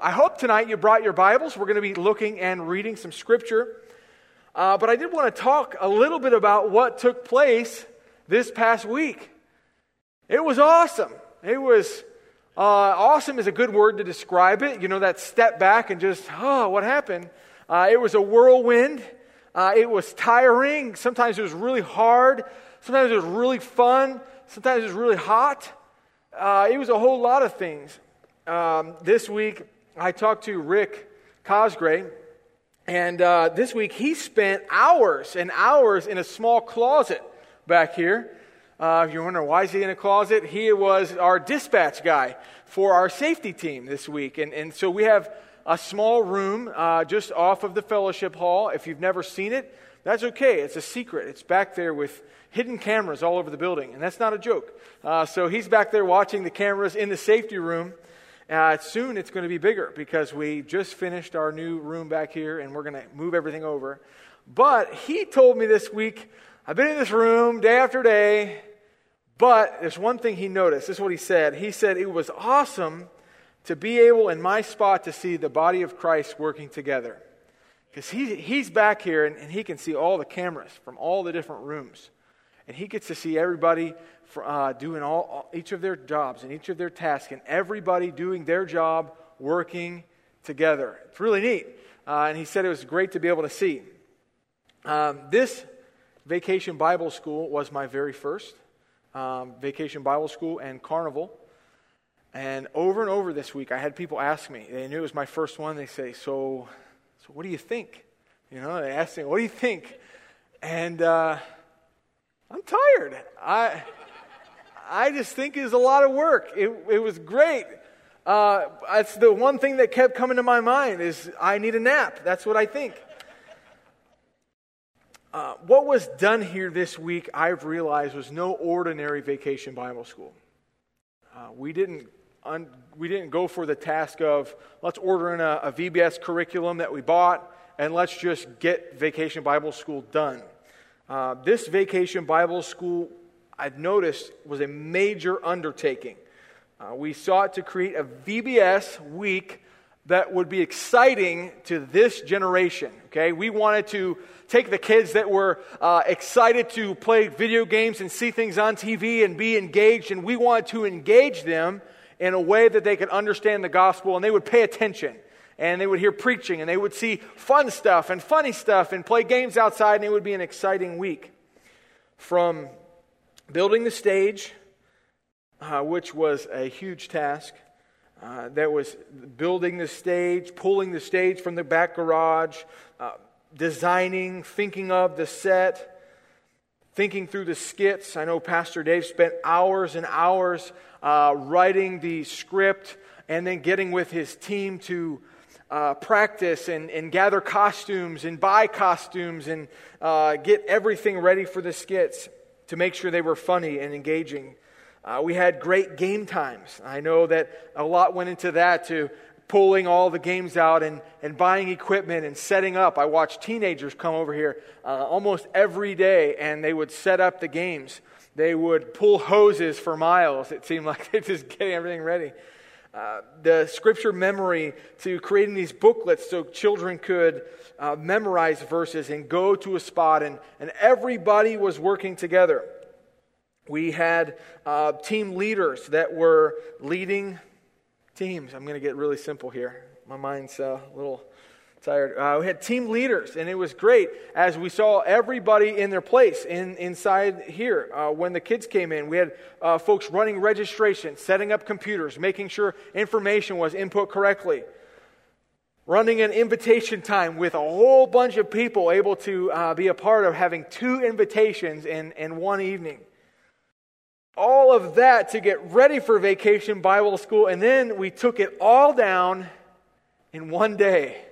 I hope tonight you brought your Bibles. We're going to be looking and reading some scripture. Uh, but I did want to talk a little bit about what took place this past week. It was awesome. It was uh, awesome is a good word to describe it. You know, that step back and just, oh, what happened? Uh, it was a whirlwind. Uh, it was tiring. Sometimes it was really hard. Sometimes it was really fun. Sometimes it was really hot. Uh, it was a whole lot of things. Um, this week, I talked to Rick Cosgrave, and uh, this week he spent hours and hours in a small closet back here. Uh, if you're wondering why is he in a closet, he was our dispatch guy for our safety team this week. And, and so we have a small room uh, just off of the fellowship hall. If you've never seen it, that's okay. It's a secret. It's back there with hidden cameras all over the building. And that's not a joke. Uh, so he's back there watching the cameras in the safety room. Uh, soon it's going to be bigger because we just finished our new room back here and we're going to move everything over. But he told me this week, I've been in this room day after day, but there's one thing he noticed. This is what he said. He said, It was awesome to be able in my spot to see the body of Christ working together. Because he, he's back here and, and he can see all the cameras from all the different rooms. And he gets to see everybody uh, doing all, all, each of their jobs and each of their tasks, and everybody doing their job, working together. It's really neat. Uh, and he said it was great to be able to see. Um, this vacation Bible school was my very first um, vacation Bible school and carnival. And over and over this week, I had people ask me. They knew it was my first one. They say, "So, so what do you think?" You know, they asked me, "What do you think?" And uh, I'm tired. I, I just think it was a lot of work. It, it was great. Uh, that's the one thing that kept coming to my mind is I need a nap. That's what I think. Uh, what was done here this week, I've realized, was no ordinary vacation Bible school. Uh, we didn't un, we didn't go for the task of let's order in a, a VBS curriculum that we bought and let's just get vacation Bible school done. Uh, this vacation Bible school, I've noticed, was a major undertaking. Uh, we sought to create a VBS week that would be exciting to this generation. Okay, we wanted to take the kids that were uh, excited to play video games and see things on TV and be engaged, and we wanted to engage them in a way that they could understand the gospel and they would pay attention and they would hear preaching and they would see fun stuff and funny stuff and play games outside, and it would be an exciting week. From building the stage, uh, which was a huge task, uh, that was building the stage, pulling the stage from the back garage, uh, designing, thinking of the set, thinking through the skits. I know Pastor Dave spent hours and hours uh, writing the script and then getting with his team to uh, practice and, and gather costumes and buy costumes and uh, get everything ready for the skits to make sure they were funny and engaging. Uh, we had great game times. I know that a lot went into that to pulling all the games out and, and buying equipment and setting up. I watched teenagers come over here uh, almost every day and they would set up the games. They would pull hoses for miles. It seemed like they just getting everything ready. Uh, the scripture memory to creating these booklets so children could uh, memorize verses and go to a spot, and, and everybody was working together. We had uh, team leaders that were leading teams. I'm going to get really simple here. My mind's uh, a little tired. Uh, we had team leaders, and it was great as we saw everybody in their place in, inside here. Uh, when the kids came in, we had uh, folks running registration, setting up computers, making sure information was input correctly, running an invitation time with a whole bunch of people able to uh, be a part of having two invitations in, in one evening. All of that to get ready for vacation Bible school, and then we took it all down in one day.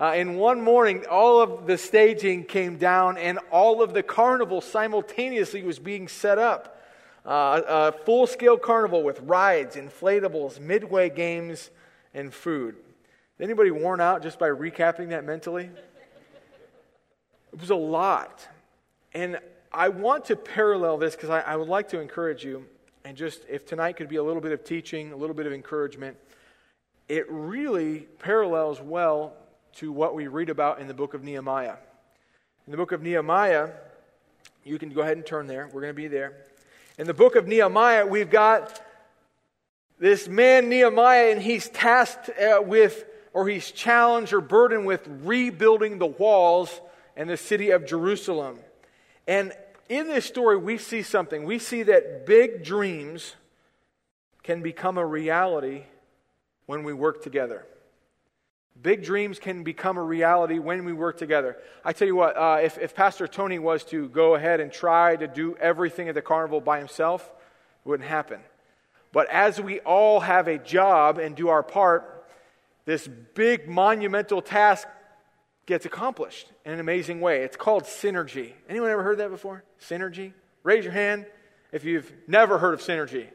Uh, in one morning, all of the staging came down and all of the carnival simultaneously was being set up. Uh, a full scale carnival with rides, inflatables, midway games, and food. Anybody worn out just by recapping that mentally? It was a lot. And I want to parallel this because I, I would like to encourage you, and just if tonight could be a little bit of teaching, a little bit of encouragement it really parallels well to what we read about in the book of Nehemiah. In the book of Nehemiah, you can go ahead and turn there. We're going to be there. In the book of Nehemiah, we've got this man, Nehemiah, and he's tasked uh, with, or he's challenged or burdened with rebuilding the walls and the city of Jerusalem. And in this story, we see something. We see that big dreams can become a reality when we work together. Big dreams can become a reality when we work together. I tell you what, uh, if, if Pastor Tony was to go ahead and try to do everything at the carnival by himself, it wouldn't happen. But as we all have a job and do our part, this big monumental task gets accomplished in an amazing way. It's called synergy. Anyone ever heard that before? Synergy? Raise your hand if you've never heard of synergy.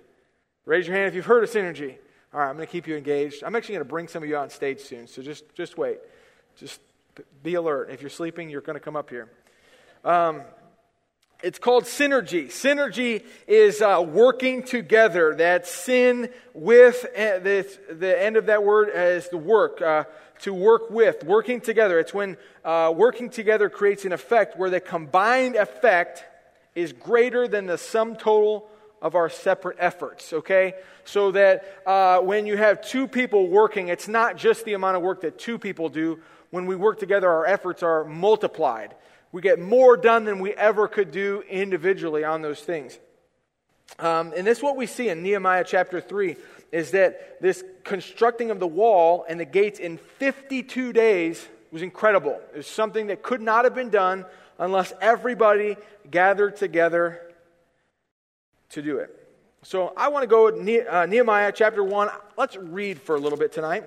Raise your hand if you've heard of synergy. All right, I'm going to keep you engaged. I'm actually going to bring some of you on stage soon, so just, just wait. Just be alert. If you're sleeping, you're going to come up here. Um, it's called synergy. Synergy is uh, working together. That sin with uh, the, the end of that word is the work. Uh, to work with, working together. It's when uh, working together creates an effect where the combined effect is greater than the sum total of our separate efforts, okay? So that uh, when you have two people working, it's not just the amount of work that two people do. When we work together, our efforts are multiplied. We get more done than we ever could do individually on those things. Um, and that's what we see in Nehemiah chapter 3 is that this constructing of the wall and the gates in 52 days was incredible. It was something that could not have been done unless everybody gathered together to do it. So I want to go uh, Nehemiah chapter 1. Let's read for a little bit tonight.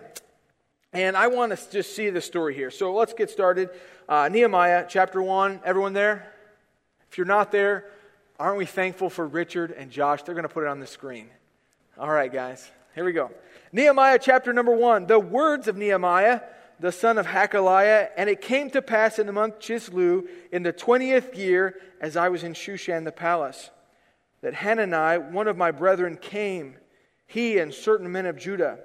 And I want to just see the story here. So let's get started. Uh, Nehemiah chapter 1. Everyone there? If you're not there, aren't we thankful for Richard and Josh? They're going to put it on the screen. All right, guys. Here we go. Nehemiah chapter number 1. The words of Nehemiah, the son of Hachaliah. And it came to pass in the month Chisleu, in the 20th year, as I was in Shushan the palace, that Hanani, one of my brethren, came, he and certain men of Judah.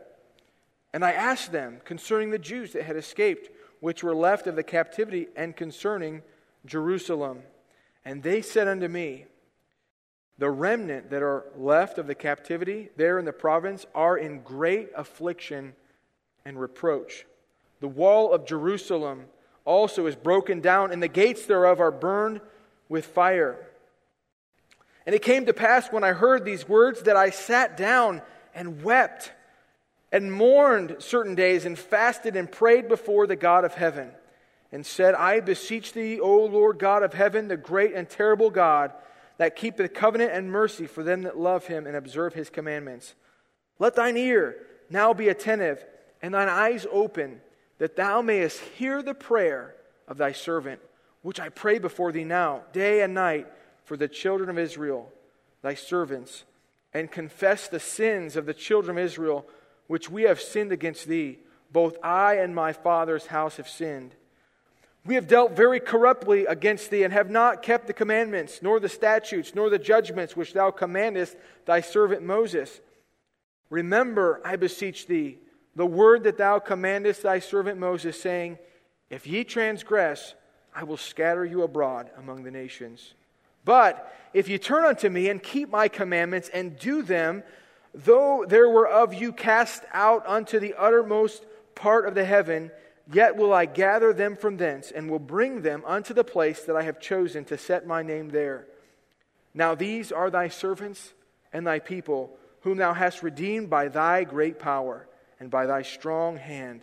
And I asked them concerning the Jews that had escaped which were left of the captivity, and concerning Jerusalem. And they said unto me, The remnant that are left of the captivity there in the province are in great affliction and reproach. The wall of Jerusalem also is broken down, and the gates thereof are burned with fire. And it came to pass when I heard these words that I sat down and wept and mourned certain days and fasted and prayed before the God of heaven and said, I beseech thee, O Lord God of heaven, the great and terrible God, that keepeth covenant and mercy for them that love him and observe his commandments. Let thine ear now be attentive and thine eyes open, that thou mayest hear the prayer of thy servant, which I pray before thee now, day and night, for the children of Israel, thy servants, and confess the sins of the children of Israel which we have sinned against thee. Both I and my father's house have sinned. We have dealt very corruptly against thee, and have not kept the commandments, nor the statutes, nor the judgments which thou commandest thy servant Moses. Remember, I beseech thee, the word that thou commandest thy servant Moses, saying, If ye transgress, I will scatter you abroad among the nations. But if you turn unto me and keep my commandments and do them, Though there were of you cast out unto the uttermost part of the heaven, yet will I gather them from thence, and will bring them unto the place that I have chosen to set my name there. Now these are thy servants and thy people, whom thou hast redeemed by thy great power and by thy strong hand.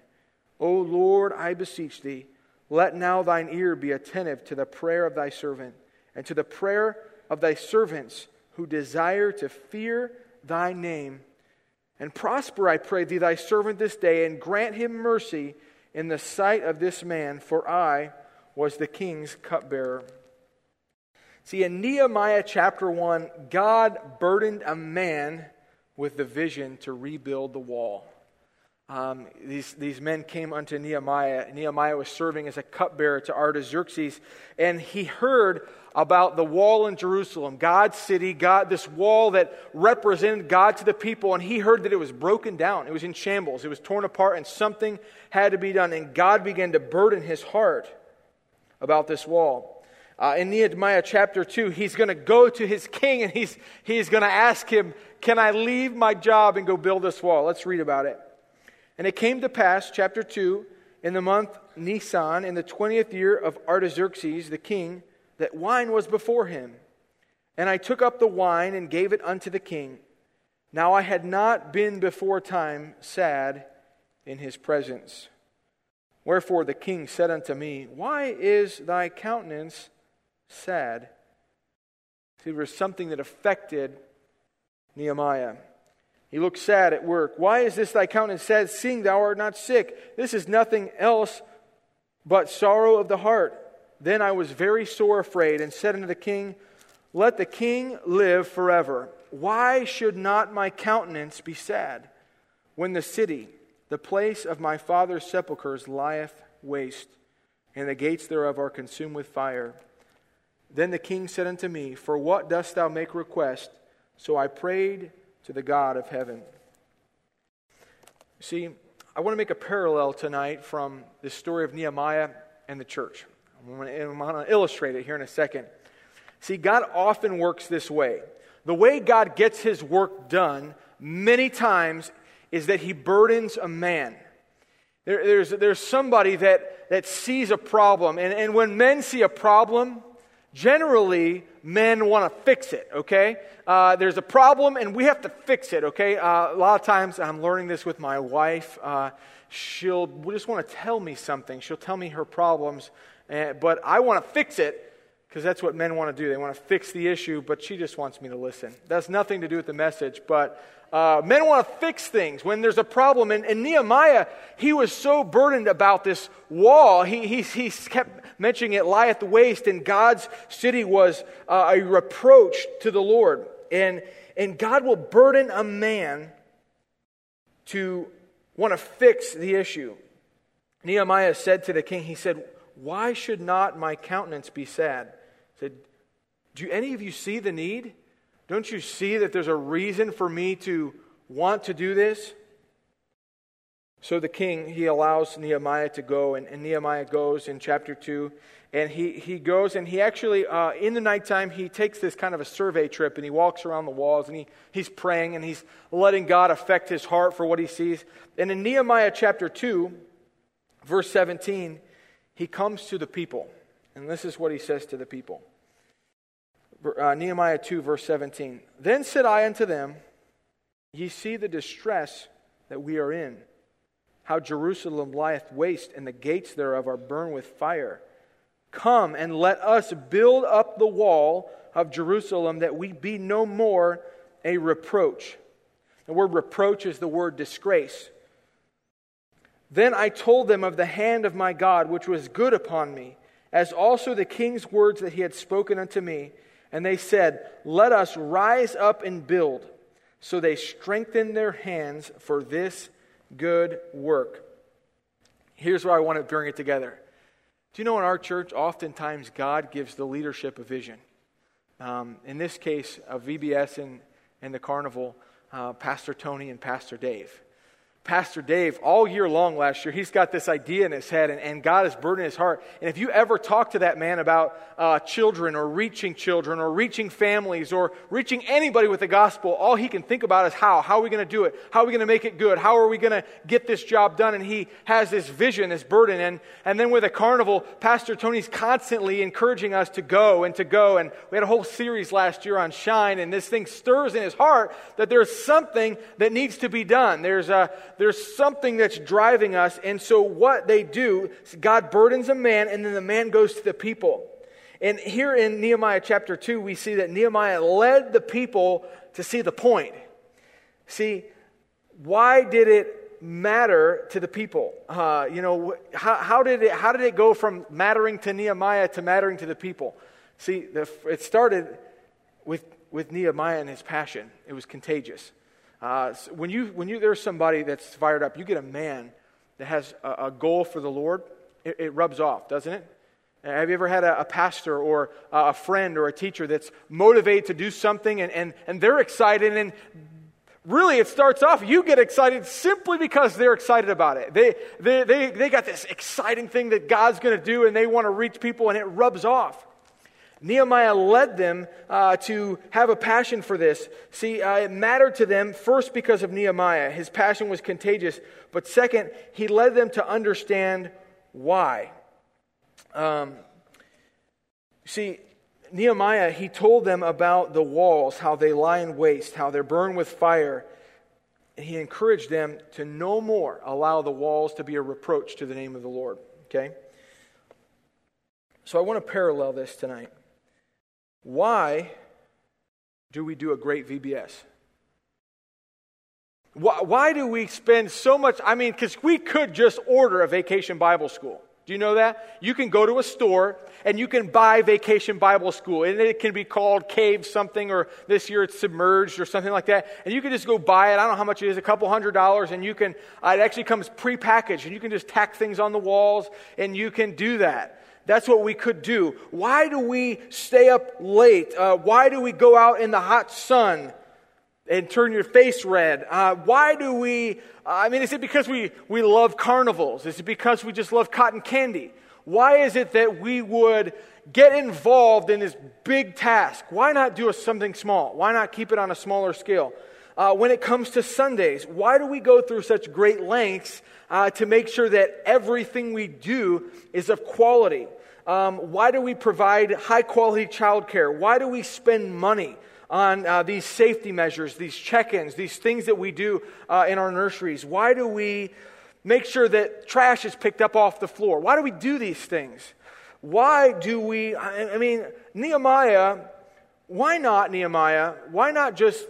O Lord, I beseech thee, let now thine ear be attentive to the prayer of thy servant, and to the prayer of thy servants who desire to fear thy name. And prosper, I pray thee, thy servant this day, and grant him mercy in the sight of this man, for I was the king's cupbearer. See, in Nehemiah chapter 1, God burdened a man with the vision to rebuild the wall. Um, these, these men came unto Nehemiah. Nehemiah was serving as a cupbearer to Artaxerxes, and he heard about the wall in Jerusalem, God's city, God, this wall that represented God to the people, and he heard that it was broken down. It was in shambles, it was torn apart, and something had to be done. And God began to burden his heart about this wall. Uh, in Nehemiah chapter 2, he's going to go to his king and he's, he's going to ask him, Can I leave my job and go build this wall? Let's read about it. And it came to pass, chapter 2, in the month Nisan, in the 20th year of Artaxerxes the king, that wine was before him. And I took up the wine and gave it unto the king. Now I had not been before time sad in his presence. Wherefore the king said unto me, Why is thy countenance sad? See, there was something that affected Nehemiah. He looked sad at work. Why is this thy countenance sad, seeing thou art not sick? This is nothing else but sorrow of the heart. Then I was very sore afraid, and said unto the king, Let the king live forever. Why should not my countenance be sad, when the city, the place of my father's sepulchres, lieth waste, and the gates thereof are consumed with fire? Then the king said unto me, For what dost thou make request? So I prayed to the God of heaven. See, I want to make a parallel tonight from the story of Nehemiah and the church. I'm going, to, illustrate it here in a second. See, God often works this way. The way God gets his work done many times is that he burdens a man. There, there's, there's somebody that, that sees a problem, and, and when men see a problem, generally men want to fix it, okay? Uh, there's a problem and we have to fix it, okay? Uh, a lot of times I'm learning this with my wife. Uh, she'll just want to tell me something, she'll tell me her problems, uh, but I want to fix it because that's what men want to do. They want to fix the issue, but she just wants me to listen. That's nothing to do with the message, but uh, men want to fix things when there's a problem. And, and, Nehemiah, he was so burdened about this wall. He, he, he kept mentioning it lieth waste, and God's city was uh, a reproach to the Lord. And, and God will burden a man to want to fix the issue. Nehemiah said to the king, he said, Why should not my countenance be sad? He said, Do any of you see the need? Don't you see that there's a reason for me to want to do this? So the king, he allows Nehemiah to go, and, and Nehemiah goes in chapter 2. And he, he goes, and he actually, uh, in the nighttime, he takes this kind of a survey trip, and he walks around the walls, and he, he's praying, and he's letting God affect his heart for what he sees. And in Nehemiah chapter 2, verse 17, he comes to the people. And this is what he says to the people uh, Nehemiah 2, verse 17. Then said I unto them, Ye see the distress that we are in, how Jerusalem lieth waste, and the gates thereof are burned with fire. Come and let us build up the wall of Jerusalem, that we be no more a reproach. The word reproach is the word disgrace. Then I told them of the hand of my God, which was good upon me, as also the king's words that he had spoken unto me. And they said, Let us rise up and build. So they strengthened their hands for this good work. Here's where I want to bring it together. Do you know in our church, oftentimes God gives the leadership a vision? Um, in this case, of VBS and, and the carnival, uh, Pastor Tony and Pastor Dave. Pastor Dave, all year long last year, he's got this idea in his head, and, and God is burdening his heart. And if you ever talk to that man about uh, children or reaching children or reaching families or reaching anybody with the gospel, all he can think about is how. How are we going to do it? How are we going to make it good? How are we going to get this job done? And he has this vision, this burden. And, and then with a carnival, Pastor Tony's constantly encouraging us to go and to go. And we had a whole series last year on Shine, and this thing stirs in his heart that there's something that needs to be done. There's a there's something that's driving us. And so what they do, God burdens a man, and then the man goes to the people. And here in Nehemiah chapter 2, we see that Nehemiah led the people to see the point. See, why did it matter to the people? Uh, you know, how, how, did it, how did it go from mattering to Nehemiah to mattering to the people? See, the, it started with, with Nehemiah and his passion, it was contagious. Uh, when you, when you, there's somebody that's fired up, you get a man that has a, a goal for the Lord, it, it, rubs off, doesn't it? Have you ever had a, a pastor or a friend or a teacher that's motivated to do something and, and, and they're excited and really it starts off you get excited simply because they're excited about it they, they, they, they got this exciting thing that god's going to do and they want to reach people and it rubs off Nehemiah led them uh, to have a passion for this. See, uh, it mattered to them first because of Nehemiah. His passion was contagious. But second, he led them to understand why. Um, see, Nehemiah, he told them about the walls, how they lie in waste, how they're burned with fire. And he encouraged them to no more allow the walls to be a reproach to the name of the Lord. Okay? So I want to parallel this tonight. Why do we do a great VBS? Why, why do we spend so much? I mean, because we could just order a vacation Bible school. Do you know that? You can go to a store and you can buy Vacation Bible School. And it can be called Cave something, or this year it's Submerged or something like that. And you can just go buy it. I don't know how much it is, a couple hundred dollars. And you can, uh, it actually comes prepackaged. And you can just tack things on the walls and you can do that. That's what we could do. Why do we stay up late? Uh, why do we go out in the hot sun and turn your face red? Uh, why do we, I mean, is it because we, we love carnivals? Is it because we just love cotton candy? Why is it that we would get involved in this big task? Why not do something small? Why not keep it on a smaller scale? Uh, when it comes to Sundays, why do we go through such great lengths uh, to make sure that everything we do is of quality? Um, why do we provide high quality childcare? Why do we spend money on uh, these safety measures, these check ins, these things that we do uh, in our nurseries? Why do we make sure that trash is picked up off the floor? Why do we do these things? Why do we, I, I mean, Nehemiah, why not Nehemiah? Why not just,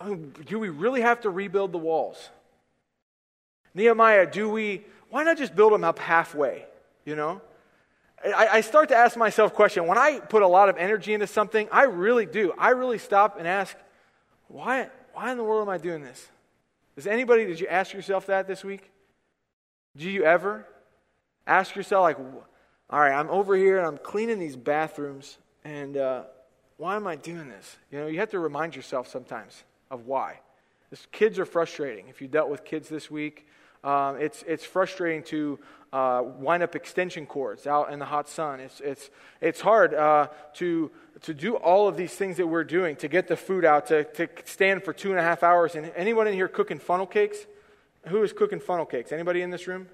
oh, do we really have to rebuild the walls? Nehemiah, do we, why not just build them up halfway, you know? I, I start to ask myself question. When I put a lot of energy into something, I really do. I really stop and ask, why, why in the world am I doing this? Does anybody, did you ask yourself that this week? Do you ever ask yourself, like, all right, I'm over here and I'm cleaning these bathrooms, and uh, why am I doing this? You know, you have to remind yourself sometimes of why. This, kids are frustrating. If you dealt with kids this week, um, it's, it's frustrating to uh, wind up extension cords out in the hot sun. It's, it's, it's hard uh, to, to do all of these things that we're doing, to get the food out, to, to stand for two and a half hours. And anyone in here cooking funnel cakes? Who is cooking funnel cakes? Anybody in this room?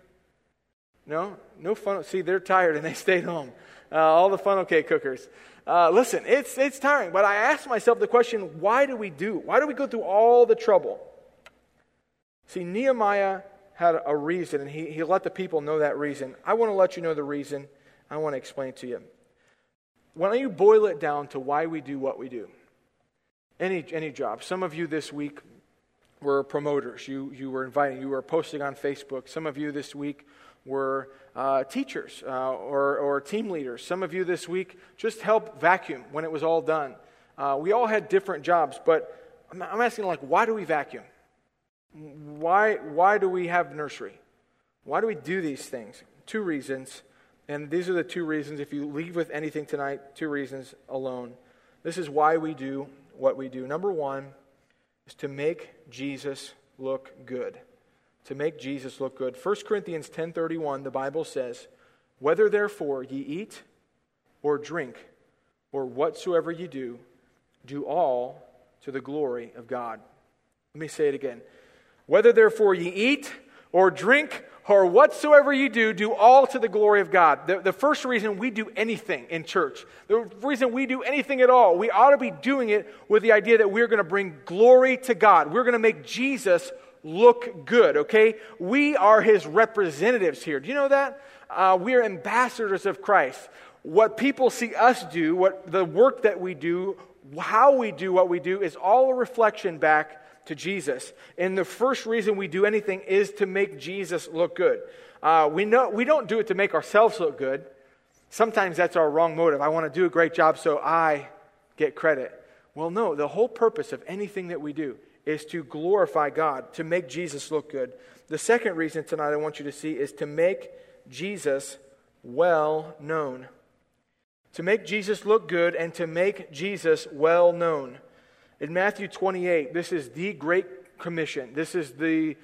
No? No funnel. See, they're tired and they stayed home. Uh, all the funnel cake cookers. Uh, listen, it's, it's tiring, but I ask myself the question why do we do? Why do we go through all the trouble? See, Nehemiah had a reason, and he, he let the people know that reason. I want to let you know the reason. I want to explain to you. Why don't you boil it down to why we do what we do? Any, any job. Some of you this week were promoters. You, you were inviting, you were posting on Facebook. Some of you this week were uh, teachers uh, or, or team leaders. Some of you this week just helped vacuum when it was all done. Uh, we all had different jobs, but I'm, I'm asking, like, why do we vacuum? Why, why do we have nursery? Why do we do these things? Two reasons. And these are the two reasons. If you leave with anything tonight, two reasons alone. This is why we do what we do. Number one is to make Jesus look good. To make Jesus look good. 1 Corinthians 10:31, the Bible says, "Whether therefore ye eat or drink or whatsoever ye do, do all to the glory of God." Let me say it again. Whether therefore ye eat or drink or whatsoever you do, do all to the glory of God. The, the, first reason we do anything in church, the reason we do anything at all, we ought to be doing it with the idea that we're going to bring glory to God. We're going to make Jesus look good, okay? We are his representatives here. Do you know that? Uh, we are ambassadors of Christ. What people see us do, what the work that we do, how we do what we do, is all a reflection back to Jesus. And the first reason we do anything is to make Jesus look good. Uh, we, know, we don't do it to make ourselves look good. Sometimes that's our wrong motive. I want to do a great job so I get credit. Well, no, the whole purpose of anything that we do is to glorify God, to make Jesus look good. The second reason tonight I want you to see is to make Jesus well known. To make Jesus look good and to make Jesus well known. In Matthew 28, this is the Great Commission. This is the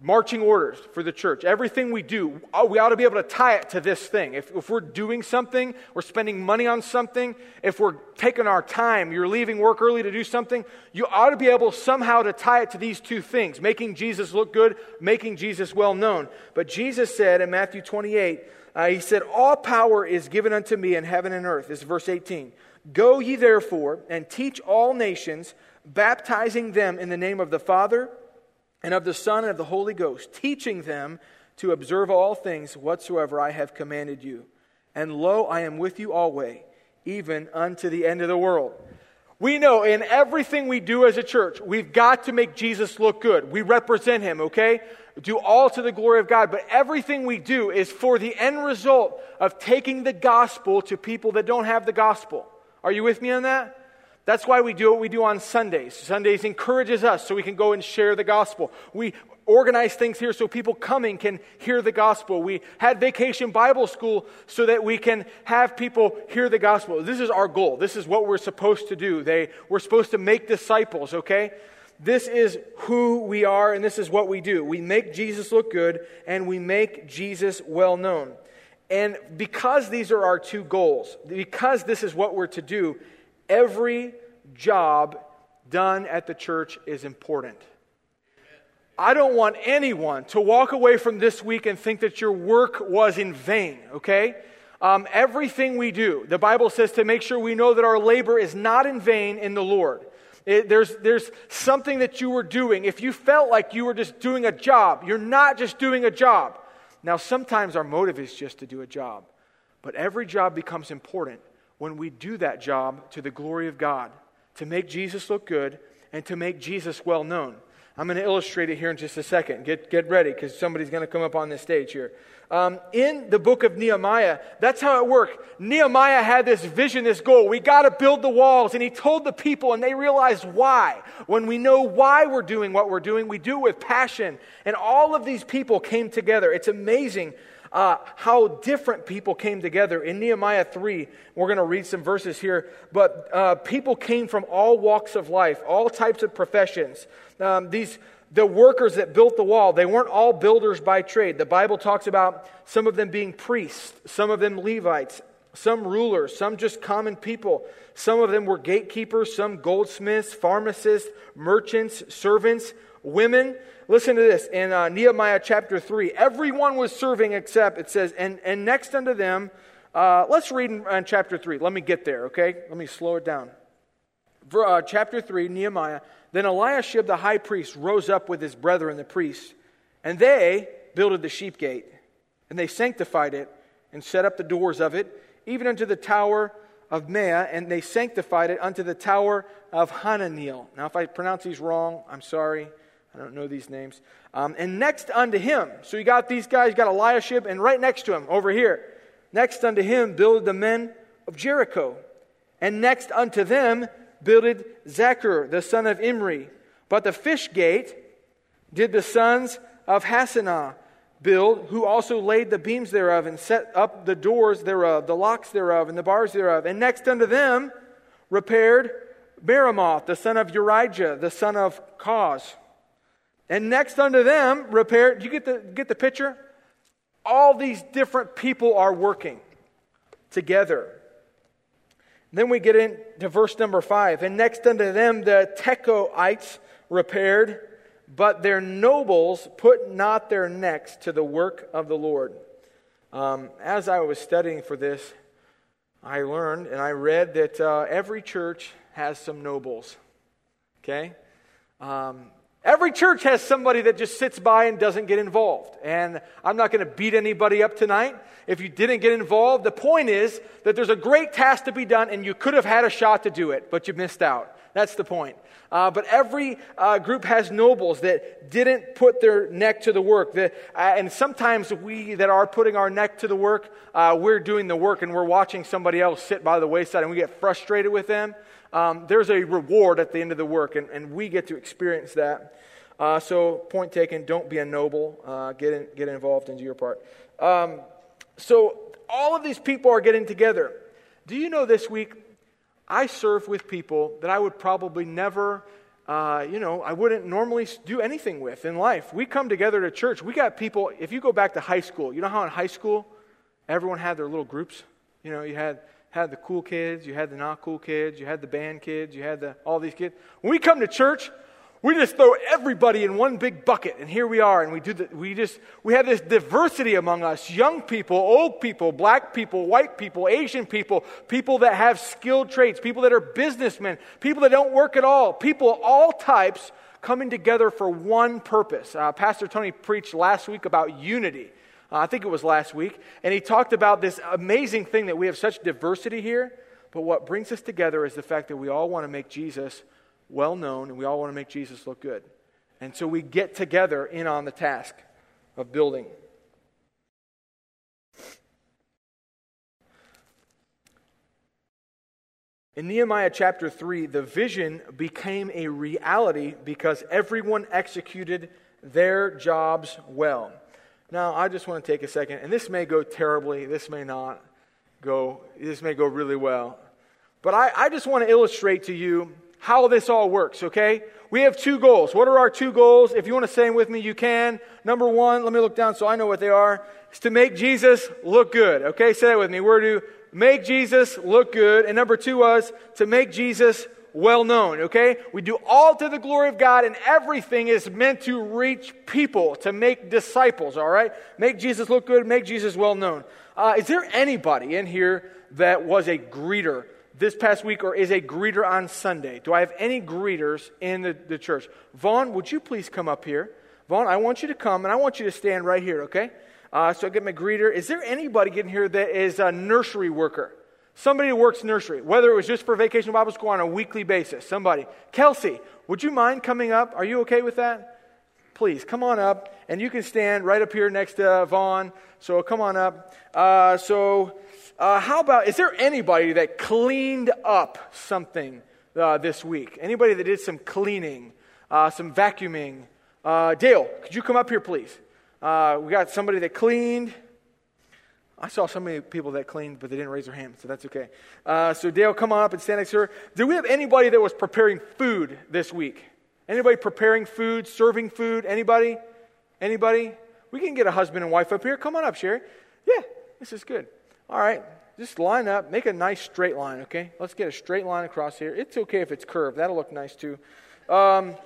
marching orders for the church. Everything we do, uh, we ought to be able to tie it to this thing. If, if, we're doing something, we're spending money on something, if we're taking our time, you're leaving work early to do something, you ought to be able somehow to tie it to these two things making Jesus look good, making Jesus well known. But Jesus said in Matthew 28, uh, He said, All power is given unto me in heaven and earth. This is verse 18. Go ye therefore and teach all nations, baptizing them in the name of the Father and of the Son and of the Holy Ghost, teaching them to observe all things whatsoever I have commanded you. And lo, I am with you always, even unto the end of the world. We know in everything we do as a church, we've got to make Jesus look good. We represent him, okay? Do all to the glory of God. But everything we do is for the end result of taking the gospel to people that don't have the gospel. Are you with me on that? That's why we do what we do on Sundays. Sundays encourages us so we can go and share the gospel. We organize things here so people coming can hear the gospel. We had vacation Bible school so that we can have people hear the gospel. This is our goal. This is what we're supposed to do. They, we're supposed to make disciples, okay? This is who we are and this is what we do. We make Jesus look good and we make Jesus well known. And because these are our two goals, because this is what we're to do, Every job done at the church is important. I don't want anyone to walk away from this week and think that your work was in vain, okay? Um, everything we do, the Bible says to make sure we know that our labor is not in vain in the Lord. It, there's, there's something that you were doing. If you felt like you were just doing a job, you're not just doing a job. Now, sometimes our motive is just to do a job, but every job becomes important when we do that job to the glory of God, to make Jesus look good and to make Jesus well known. I'm going to illustrate it here in just a second. Get, get ready because somebody's going to come up on this stage here. Um, in the book of Nehemiah, that's how it worked. Nehemiah had this vision, this goal. We got to build the walls. And he told the people, and they realized why. When we know why we're doing what we're doing, we do it with passion. And all of these people came together. It's amazing uh, how different people came together. In Nehemiah 3, we're going to read some verses here, but uh, people came from all walks of life, all types of professions. Um, these the workers that built the wall, they weren't all builders by trade. The Bible talks about some of them being priests, some of them Levites, some rulers, some just common people. Some of them were gatekeepers, some goldsmiths, pharmacists, merchants, servants, women. Listen to this in uh, Nehemiah chapter 3. Everyone was serving except, it says, and, and next unto them, uh, let's read in, in, chapter 3. Let me get there, okay? Let me slow it down. For, uh, chapter 3, Nehemiah. Then Eliashib the high priest rose up with his brethren, the priests, and they builded the sheep gate, and they sanctified it, and set up the doors of it, even unto the tower of Meah, and they sanctified it unto the tower of Hananeel. Now, if I pronounce these wrong, I'm sorry. I don't know these names. Um, and next unto him, so you got these guys, you got Eliashib, and right next to him, over here, next unto him builded the men of Jericho. And next unto them builded Zaccur, the son of Imri. But the fish gate did the sons of Hassenaah build, who also laid the beams thereof and set up the doors thereof, the locks thereof, and the bars thereof. And next unto them repaired Meremoth, the son of Urijah, the son of Koz. And next unto them, repaired, Do you get the, get the picture? All these different people are working together. Then we get into verse number five. And next unto them, the Tekoites repaired, but their nobles put not their necks to the work of the Lord. Um, as I was studying for this, I learned and I read that uh, every church has some nobles. Okay? Um, Every church has somebody that just sits by and doesn't get involved. And I'm not going to beat anybody up tonight. If you didn't get involved, the point is that there's a great task to be done and you could have had a shot to do it, but you missed out. That's the point. Uh, but every uh, group has nobles that didn't put their neck to the work. The, uh, and sometimes we that are putting our neck to the work, uh, we're doing the work and we're watching somebody else sit by the wayside and we get frustrated with them. Um, there's a reward at the end of the work, and, and we get to experience that. Uh, so, point taken, don't be a noble. Uh, get, in, get involved into your part. Um, so, all of these people are getting together. Do you know this week I serve with people that I would probably never, uh, you know, I wouldn't normally do anything with in life. We come together to church. We got people, if you go back to high school, you know how in high school everyone had their little groups? You know, you had, had the cool kids, you had the not cool kids, you had the band kids, you had the, all these kids. When we come to church, we just throw everybody in one big bucket, and here we are, and we do the, we just we have this diversity among us: young people, old people, black people, white people, Asian people, people that have skilled trades, people that are businessmen, people that don't work at all, people all types coming together for one purpose. Uh, Pastor Tony preached last week about unity. Uh, I think it was last week, and he talked about this amazing thing that we have such diversity here. But what brings us together is the fact that we all want to make Jesus well known, and we all want to make Jesus look good. And so we get together in on the task of building. In Nehemiah chapter 3, the vision became a reality because everyone executed their jobs well. Now, I just want to take a second, and this may go terribly, this may not go, this may go really well. But I, I just want to illustrate to you how this all works, okay? We have two goals. What are our two goals? If you want to say them with me, you can. Number one, let me look down so I know what they are, is to make Jesus look good, okay? Say that with me. We're to make Jesus look good. And number two was to make Jesus well known, okay? We do all to the glory of God, and everything is meant to reach people, to make disciples, all right? Make Jesus look good, make Jesus well known. Uh, is there anybody in here that was a greeter this past week or is a greeter on Sunday? Do I have any greeters in the, the church? Vaughn, would you please come up here? Vaughn, I want you to come and I want you to stand right here, okay? Uh, so I get my greeter. Is there anybody in here that is a nursery worker? Somebody who works nursery, whether it was just for vacation Bible school on a weekly basis. Somebody. Kelsey, would you mind coming up? Are you okay with that? Please, come on up. And you can stand right up here next to Vaughn. So come on up. Uh, so uh, how about, is there anybody that cleaned up something uh, this week? Anybody that did some cleaning, uh, some vacuuming? Uh, Dale, could you come up here, please? Uh, we got somebody that cleaned. I saw so many people that cleaned, but they didn't raise their hand, so that's okay. Uh, so Dale, come on up and stand next to her. Do we have anybody that was preparing food this week? Anybody preparing food, serving food? Anybody? Anybody? We can get a husband and wife up here. Come on up, Sherry. Yeah, this is good. All right, just line up, make a nice straight line, okay? Let's get a straight line across here. It's okay if it's curved, that'll look nice too. Um,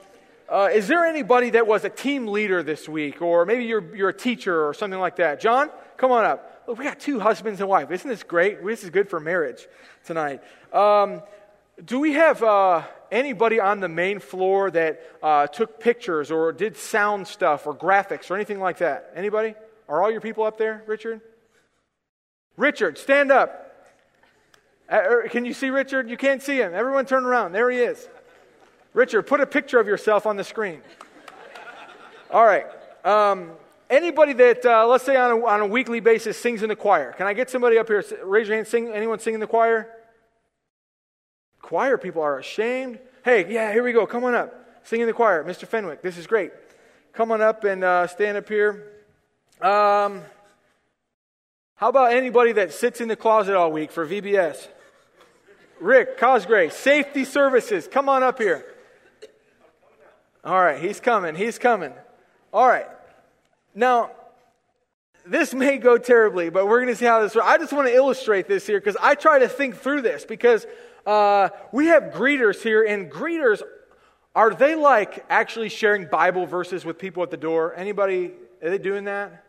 uh, is there anybody that was a team leader this week, or maybe you're, you're a teacher or something like that? John, come on up. Look, we got two husbands and wife. Isn't this great? This is good for marriage tonight. Um, do we have uh, anybody on the main floor that uh, took pictures or did sound stuff or graphics or anything like that? Anybody? Are all your people up there, Richard? Richard, stand up. Uh, er, can you see Richard? You can't see him. Everyone turn around. There he is. Richard, put a picture of yourself on the screen. All right. Um, anybody that, uh, let's say on a, on a weekly basis, sings in the choir. Can I get somebody up here? Raise your hand. Sing. Anyone sing in the choir? Choir people are ashamed. Hey, yeah, here we go. Come on up. Sing in the choir. Mr. Fenwick, this is great. Come on up and uh, stand up here. Um, how about anybody that sits in the closet all week for VBS? Rick Cosgrave, Safety Services, come on up here. All right, he's coming. He's coming. All right. Now, this may go terribly, but we're going to see how this works. I just want to illustrate this here because I try to think through this because uh, we have greeters here, and greeters are they like actually sharing Bible verses with people at the door? Anybody? Are they doing that?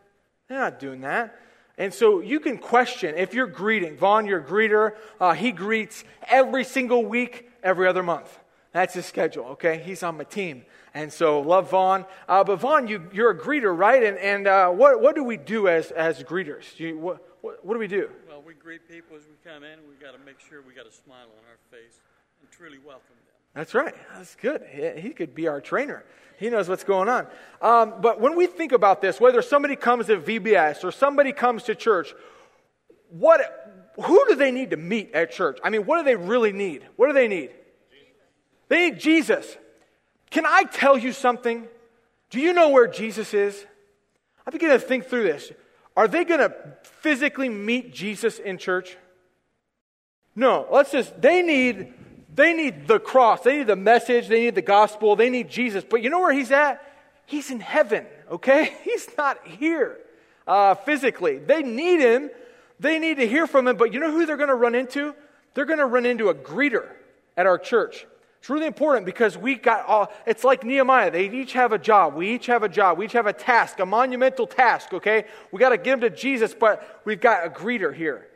They're not doing that. And so you can question if you're greeting. Vaughn, you're a greeter. Uh, he greets every single week, every other month. That's his schedule, okay? He's on my team. And so love Vaughn. Uh, but Vaughn, you, you're a greeter, right? And, and uh, what, what do we do as, as greeters? You, what, what, what do we do? Well, we greet people as we come in. We've got to make sure we got a smile on our face and truly welcome them. That's right. That's good. He, he could be our trainer. He knows what's going on. Um, but when we think about this, whether somebody comes to VBS or somebody comes to church, what, who do they need to meet at church? I mean, what do they really need? What do they need? They need Jesus. Can I tell you something? Do you know where Jesus is? I begin to think through this. Are they going to physically meet Jesus in church? No. Let's just, they need, they need the cross. They need the message. They need the gospel. They need Jesus. But you know where he's at? He's in heaven, okay? He's not here uh, physically. They need him. They need to hear from him. But you know who they're going to run into? They're going to run into a greeter at our church. It's really important because we got all, it's like Nehemiah. They each have a job. We each have a job. We each have a task, a monumental task, okay? We got to give to Jesus, but we've got a greeter here.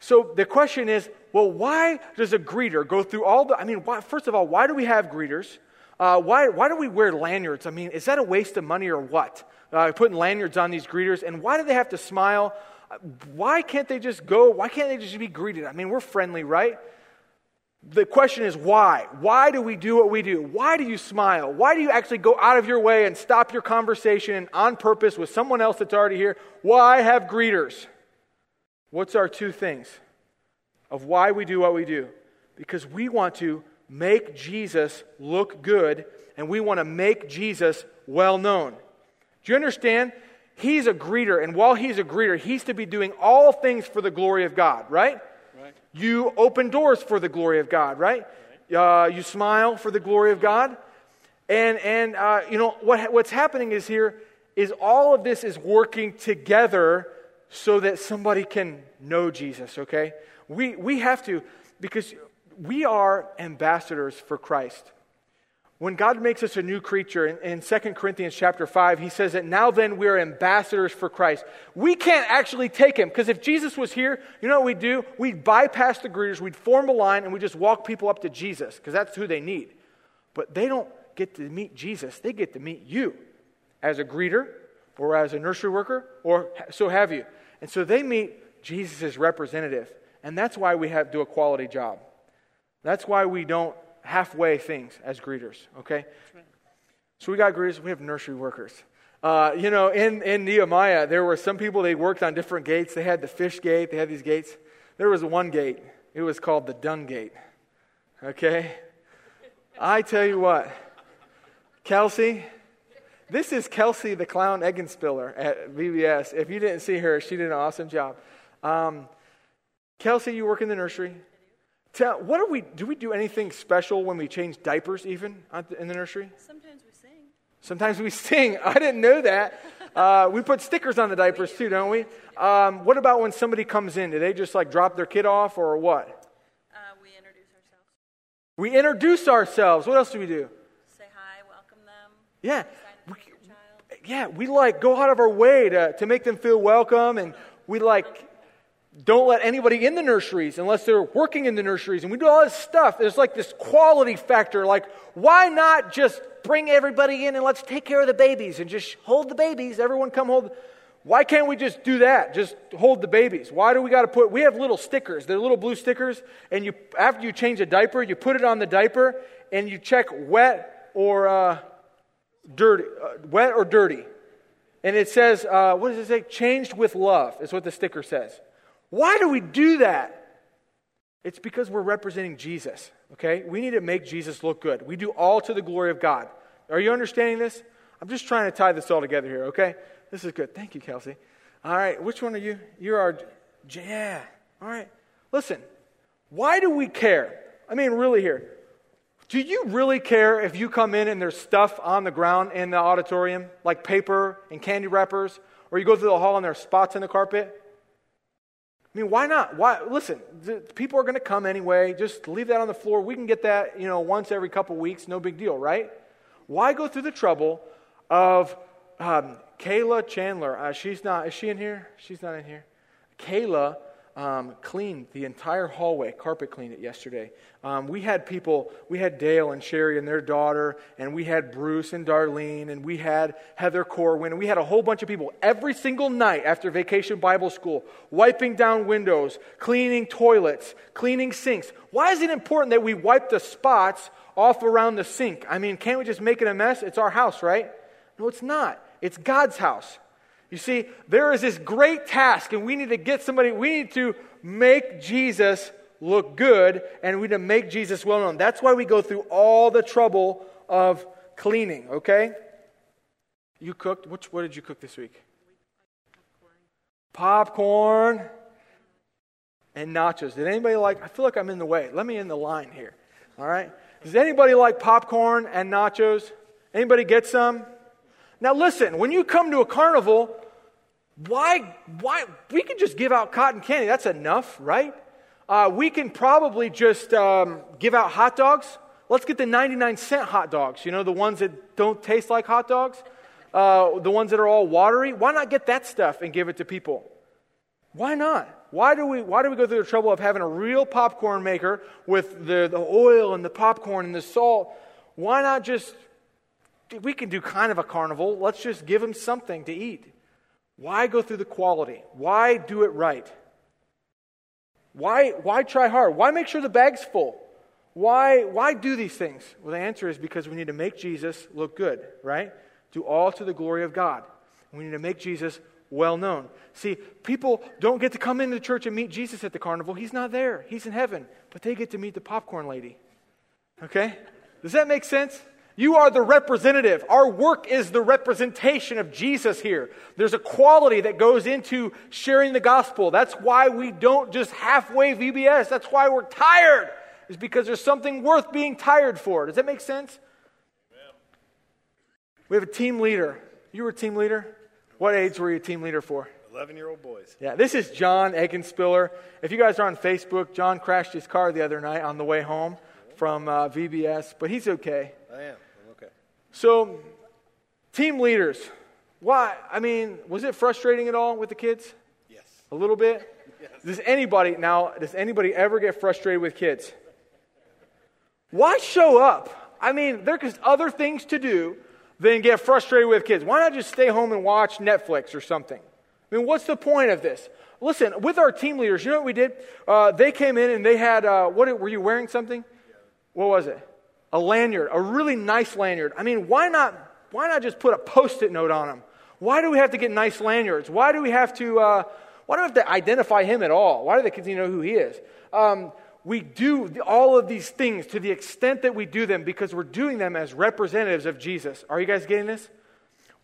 So the question is, well, why does a greeter go through all the, I mean, why, first of all, why do we have greeters? Uh, why, why do we wear lanyards? I mean, is that a waste of money or what? Uh, putting lanyards on these greeters. And why do they have to smile? Why can't they just go? Why can't they just be greeted? I mean, we're friendly, right? The question is why? Why do we do what we do? Why do you smile? Why do you actually go out of your way and stop your conversation on purpose with someone else that's already here? Why have greeters? What's our two things of why we do what we do? Because we want to make Jesus look good and we want to make Jesus well known. Do you understand? He's a greeter, and while he's a greeter, he's to be doing all things for the glory of God, right? You open doors for the glory of God, right? Uh, you smile for the glory of God. And, and uh, you know, what, what's happening is here is all of this is working together so that somebody can know Jesus, okay? We, we have to, because we are ambassadors for Christ. When God makes us a new creature, in, in 2 Corinthians chapter 5, he says that now then we are ambassadors for Christ. We can't actually take him, because if Jesus was here, you know what we'd do? We'd bypass the greeters, we'd form a line, and we'd just walk people up to Jesus, because that's who they need. But they don't get to meet Jesus, they get to meet you as a greeter, or as a nursery worker, or so have you. And so they meet Jesus' representative. And that's why we have do a quality job. That's why we don't halfway things as greeters, okay? So we got greeters, we have nursery workers. Uh, you know, in, in Nehemiah, there were some people, they worked on different gates. They had the fish gate, they had these gates. There was one gate, it was called the dung gate, okay? I tell you what, Kelsey, this is Kelsey the clown Eggenspiller at VBS. If you didn't see her, she did an awesome job. Um, Kelsey, you work in the nursery. Tell, what do we do? We do anything special when we change diapers, even in the nursery? Sometimes we sing. Sometimes we sing. I didn't know that. Uh, we put stickers on the diapers too, don't we? Um, what about when somebody comes in? Do they just like drop their kid off or what? Uh, we introduce ourselves. We introduce ourselves. What else do we do? Say hi, welcome them. Yeah. We, yeah, we like go out of our way to, to make them feel welcome and we like don't let anybody in the nurseries unless they're working in the nurseries. And we do all this stuff. There's like this quality factor. Like, why not just bring everybody in and let's take care of the babies and just hold the babies? Everyone come hold. Why can't we just do that? Just hold the babies. Why do we got to put? We have little stickers. They're little blue stickers, and you after you change a diaper, you put it on the diaper, and you check wet or uh, dirty, uh, wet or dirty, and it says, uh, what does it say? Changed with love is what the sticker says. Why do we do that? It's because we're representing Jesus, okay? We need to make Jesus look good. We do all to the glory of God. Are you understanding this? I'm just trying to tie this all together here, okay? This is good. Thank you, Kelsey. All right, which one are you? You're our, yeah. All right. Listen, why do we care? I mean, really here. Do you really care if you come in and there's stuff on the ground in the auditorium, like paper and candy wrappers, or you go through the hall and there's spots in the carpet? I mean, why not? Why? Listen, people are going to come anyway. Just leave that on the floor. We can get that, you know, once every couple weeks. No big deal, right? Why go through the trouble of um, Kayla Chandler? Uh, she's not. Is she in here? She's not in here. Kayla um, cleaned the entire hallway, carpet cleaned it yesterday. Um, we had people, we had Dale and Sherry and their daughter, and we had Bruce and Darlene, and we had Heather Corwin, and we had a whole bunch of people every single night after vacation Bible school, wiping down windows, cleaning toilets, cleaning sinks. Why is it important that we wipe the spots off around the sink? I mean, can't we just make it a mess? It's our house, right? No, it's not. It's God's house. You see, there is this great task, and we need to get somebody, we need to make Jesus look good, and we need to make Jesus well known. That's why we go through all the trouble of cleaning, okay? You cooked, which, what did you cook this week? Popcorn and nachos. Did anybody like, I feel like I'm in the way. Let me in the line here, all right? Does anybody like popcorn and nachos? Anybody get some? Now listen, when you come to a carnival, why, why, we can just give out cotton candy. That's enough, right? Uh, we can probably just um, give out hot dogs. Let's get the 99 cent hot dogs, you know, the ones that don't taste like hot dogs, uh, the ones that are all watery. Why not get that stuff and give it to people? Why not? Why do we, why do we go through the trouble of having a real popcorn maker with the, the oil and the popcorn and the salt? Why not just, we can do kind of a carnival. Let's just give them something to eat. Why go through the quality? Why do it right? Why, why try hard? Why make sure the bag's full? Why, why do these things? Well, the answer is because we need to make Jesus look good, right? Do all to the glory of God. We need to make Jesus well known. See, people don't get to come into the church and meet Jesus at the carnival. He's not there, He's in heaven. But they get to meet the popcorn lady. Okay? Does that make sense? You are the representative. Our work is the representation of Jesus here. There's a quality that goes into sharing the gospel. That's why we don't just halfway VBS. That's why we're tired, is because there's something worth being tired for. Does that make sense? We have a team leader. You were a team leader? What age were you a team leader for? 11 year old boys. Yeah, this is John Eggenspiller. If you guys are on Facebook, John crashed his car the other night on the way home from uh, VBS, but he's okay. I am. So, team leaders, why? I mean, was it frustrating at all with the kids? Yes. A little bit? Yes. Does anybody, now, does anybody ever get frustrated with kids? Why show up? I mean, there's other things to do than get frustrated with kids. Why not just stay home and watch Netflix or something? I mean, what's the point of this? Listen, with our team leaders, you know what we did? Uh, they came in and they had, uh, what were you wearing something? What was it? A lanyard, a really nice lanyard. I mean, why not, why not just put a post it note on him? Why do we have to get nice lanyards? Why do we have to, uh, why do we have to identify him at all? Why do the kids to know who he is? Um, we do all of these things to the extent that we do them because we're doing them as representatives of Jesus. Are you guys getting this?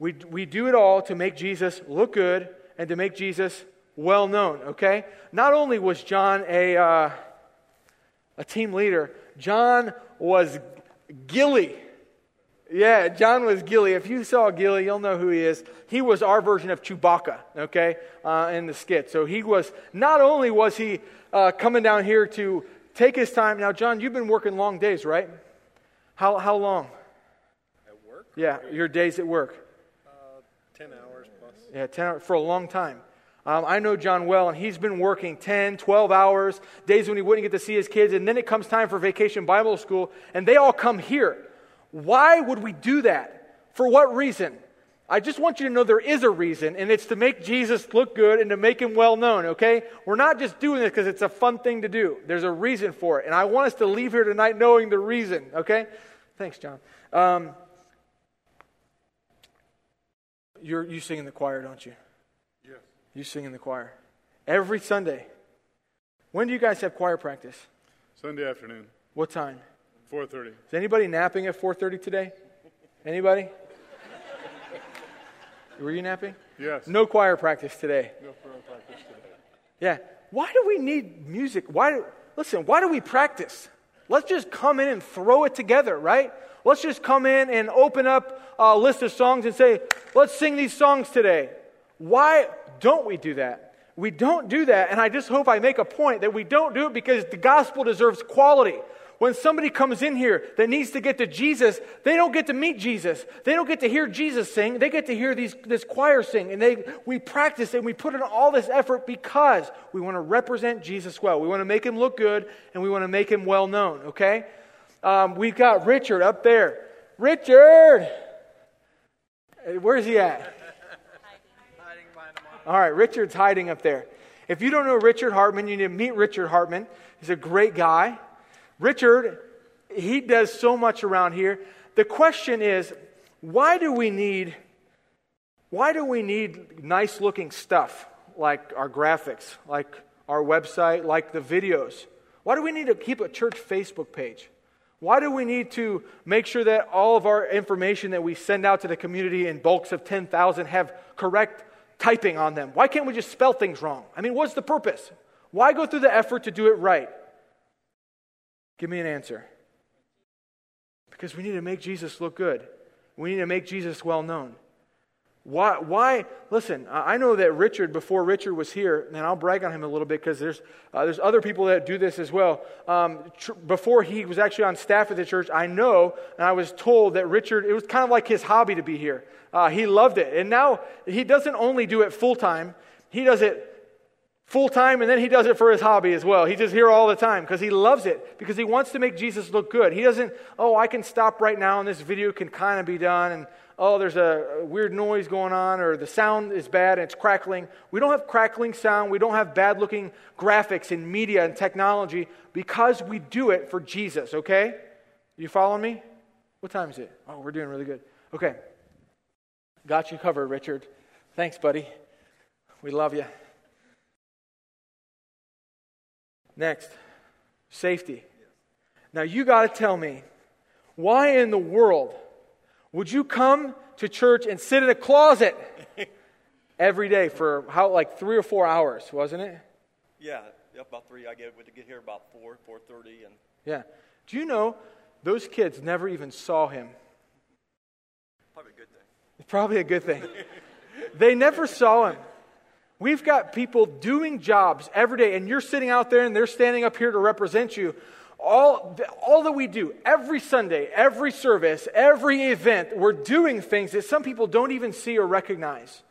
We, we do it all to make Jesus look good and to make Jesus well known, okay? Not only was John a, uh, a team leader, John was Gilly. Yeah, John was Gilly. If you saw Gilly, you'll know who he is. He was our version of Chewbacca, okay, uh, in the skit. So he was, not only was he uh, coming down here to take his time. Now, John, you've been working long days, right? How, how long? At work? Yeah, your days at work. Uh, 10 hours plus. Yeah, 10 hours, for a long time. Um, I know John well, and he's been working 10, 12 hours, days when he wouldn't get to see his kids, and then it comes time for vacation Bible school, and they all come here. Why would we do that? For what reason? I just want you to know there is a reason, and it's to make Jesus look good and to make him well known, okay? We're not just doing this because it's a fun thing to do. There's a reason for it, and I want us to leave here tonight knowing the reason, okay? Thanks, John. Um, you're, you sing in the choir, don't you? You sing in the choir. Every Sunday. When do you guys have choir practice? Sunday afternoon, What time? 4:30. Is anybody napping at 4:30 today? Anybody? Were you napping? Yes. No choir practice today. No prayer practice today. Yeah. Why do we need music? Why do, listen, why do we practice? Let's just come in and throw it together, right? Let's just come in and open up a list of songs and say, let's sing these songs today. Why don't we do that? We don't do that, and I just hope I make a point that we don't do it because the gospel deserves quality. When somebody comes in here that needs to get to Jesus, they don't get to meet Jesus. They don't get to hear Jesus sing. They get to hear these, this choir sing. And they, we practice and we put in all this effort because we want to represent Jesus well. We want to make him look good and we want to make him well known, okay? Um, we've got Richard up there. Richard! Where's he at? All right, Richard's hiding up there. If you don't know Richard Hartman, you need to meet Richard Hartman. He's a great guy. Richard, he does so much around here. The question is, why do we need why do we need nice looking stuff like our graphics, like our website, like the videos? Why do we need to keep a church Facebook page? Why do we need to make sure that all of our information that we send out to the community in bulks of 10,000 have correct typing on them? Why can't we just spell things wrong? I mean, what's the purpose? Why go through the effort to do it right? Give me an answer. Because we need to make Jesus look good. We need to make Jesus well known. Why, why? Listen, I know that Richard, before Richard was here, and I'll brag on him a little bit because there's, uh, there's other people that do this as well. Um, tr- before he was actually on staff at the church, I know and I was told that Richard, it was kind of like his hobby to be here. Uh, he loved it. And now he doesn't only do it full time, he does it full time, and then he does it for his hobby as well. He's just here all the time because he loves it, because he wants to make Jesus look good. He doesn't, oh, I can stop right now and this video can kind of be done, and oh, there's a weird noise going on, or the sound is bad and it's crackling. We don't have crackling sound, we don't have bad looking graphics in media and technology because we do it for Jesus, okay? You following me? What time is it? Oh, we're doing really good. Okay. Got you covered, Richard. Thanks, buddy. We love you. Next, safety. Now, you got to tell me why in the world would you come to church and sit in a closet every day for how, like three or four hours, wasn't it? Yeah, about three. I get to get here about four, four thirty, and Yeah. Do you know those kids never even saw him? probably a good thing. It's probably a good thing. they never saw him. We've got people doing jobs every day, and you're sitting out there and they're standing up here to represent you. All, all that we do, every Sunday, every service, every event, we're doing things that some people don't even see or recognize.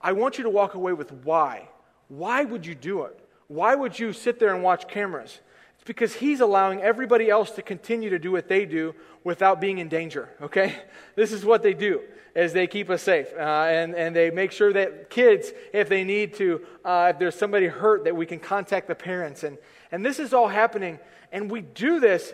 I want you to walk away with why. Why would you do it? Why would you sit there and watch cameras? It's because he's allowing everybody else to continue to do what they do without being in danger, okay? This is what they do, is they keep us safe. Uh, and, and they make sure that kids, if they need to, uh, if there's somebody hurt, that we can contact the parents. And, and this is all happening, and we do this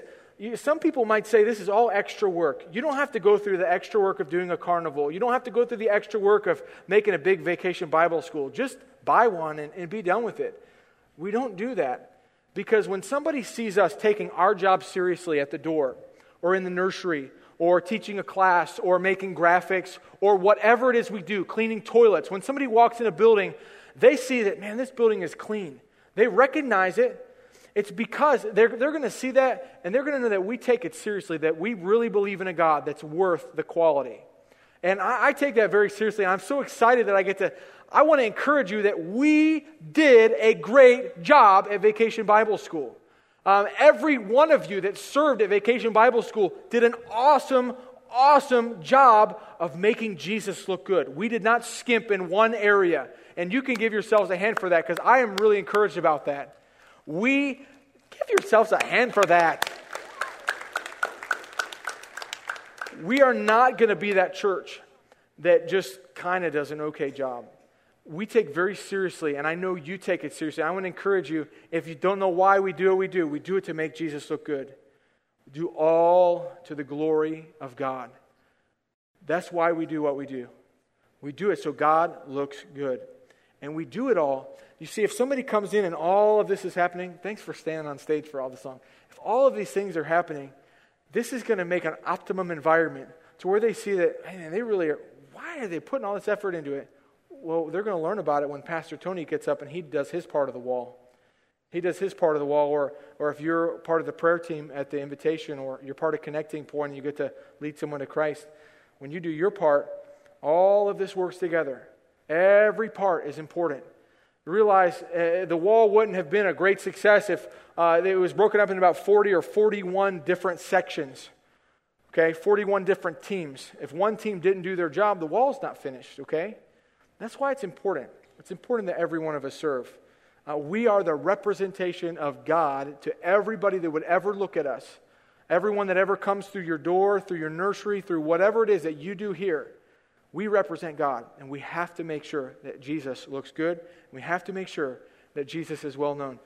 some people might say this is all extra work. You don't have to go through the extra work of doing a carnival. You don't have to go through the extra work of making a big vacation Bible school. Just buy one and, and be done with it. We don't do that because when somebody sees us taking our job seriously at the door or in the nursery or teaching a class or making graphics or whatever it is we do, cleaning toilets, when somebody walks in a building, they see that, man, this building is clean. They recognize it it's because they're, they're going to see that and they're going to know that we take it seriously, that we really believe in a God that's worth the quality. And I, I take that very seriously. I'm so excited that I get to, I want to encourage you that we did a great job at Vacation Bible School. Um, every one of you that served at Vacation Bible School did an awesome, awesome job of making Jesus look good. We did not skimp in one area. And you can give yourselves a hand for that because I am really encouraged about that. We give yourselves a hand for that. We are not going to be that church that just kind of does an okay job. We take very seriously, and I know you take it seriously. I want to encourage you if you don't know why we do what we do, we do it to make Jesus look good. We do all to the glory of God. That's why we do what we do. We do it so God looks good. And we do it all. You see, if somebody comes in and all of this is happening, thanks for standing on stage for all the song. If all of these things are happening, this is going to make an optimum environment to where they see that, man, they really are, why are they putting all this effort into it? Well, they're going to learn about it when Pastor Tony gets up and he does his part of the wall. He does his part of the wall, or, or if you're part of the prayer team at the invitation, or you're part of Connecting Point and you get to lead someone to Christ, when you do your part, all of this works together. Every part is important. Realize uh, the wall wouldn't have been a great success if uh, it was broken up in about 40 or 41 different sections. Okay, 41 different teams. If one team didn't do their job, the wall's not finished, okay? That's why it's important. It's important that every one of us serve. Uh, we are the representation of God to everybody that would ever look at us. Everyone that ever comes through your door, through your nursery, through whatever it is that you do here, we represent God. And we have to make sure that Jesus looks good. We have to make sure that Jesus is well known.